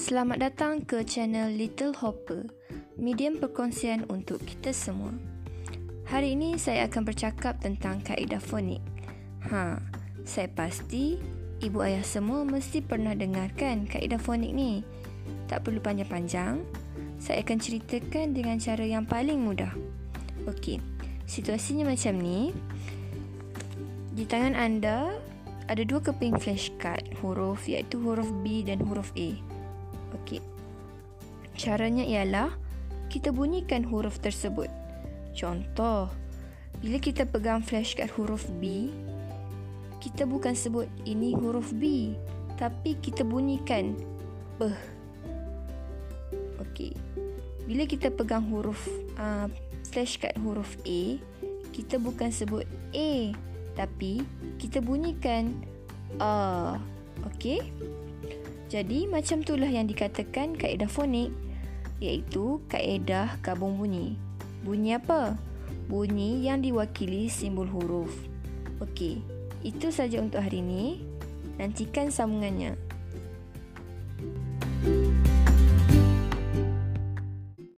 Selamat datang ke channel Little Hopper, medium perkongsian untuk kita semua. Hari ini saya akan bercakap tentang kaedah fonik. Ha, saya pasti ibu ayah semua mesti pernah dengarkan kaedah fonik ni. Tak perlu panjang-panjang, saya akan ceritakan dengan cara yang paling mudah. Okey, situasinya macam ni. Di tangan anda ada dua keping flashcard huruf iaitu huruf B dan huruf A. Okey. Caranya ialah kita bunyikan huruf tersebut. Contoh, bila kita pegang flashcard huruf B, kita bukan sebut ini huruf B, tapi kita bunyikan B. Okey. Bila kita pegang huruf uh, flashcard huruf A, kita bukan sebut A, tapi kita bunyikan A. Okey? Jadi macam itulah yang dikatakan kaedah fonik iaitu kaedah gabung bunyi. Bunyi apa? Bunyi yang diwakili simbol huruf. Okey, itu saja untuk hari ini. Nantikan sambungannya. thank you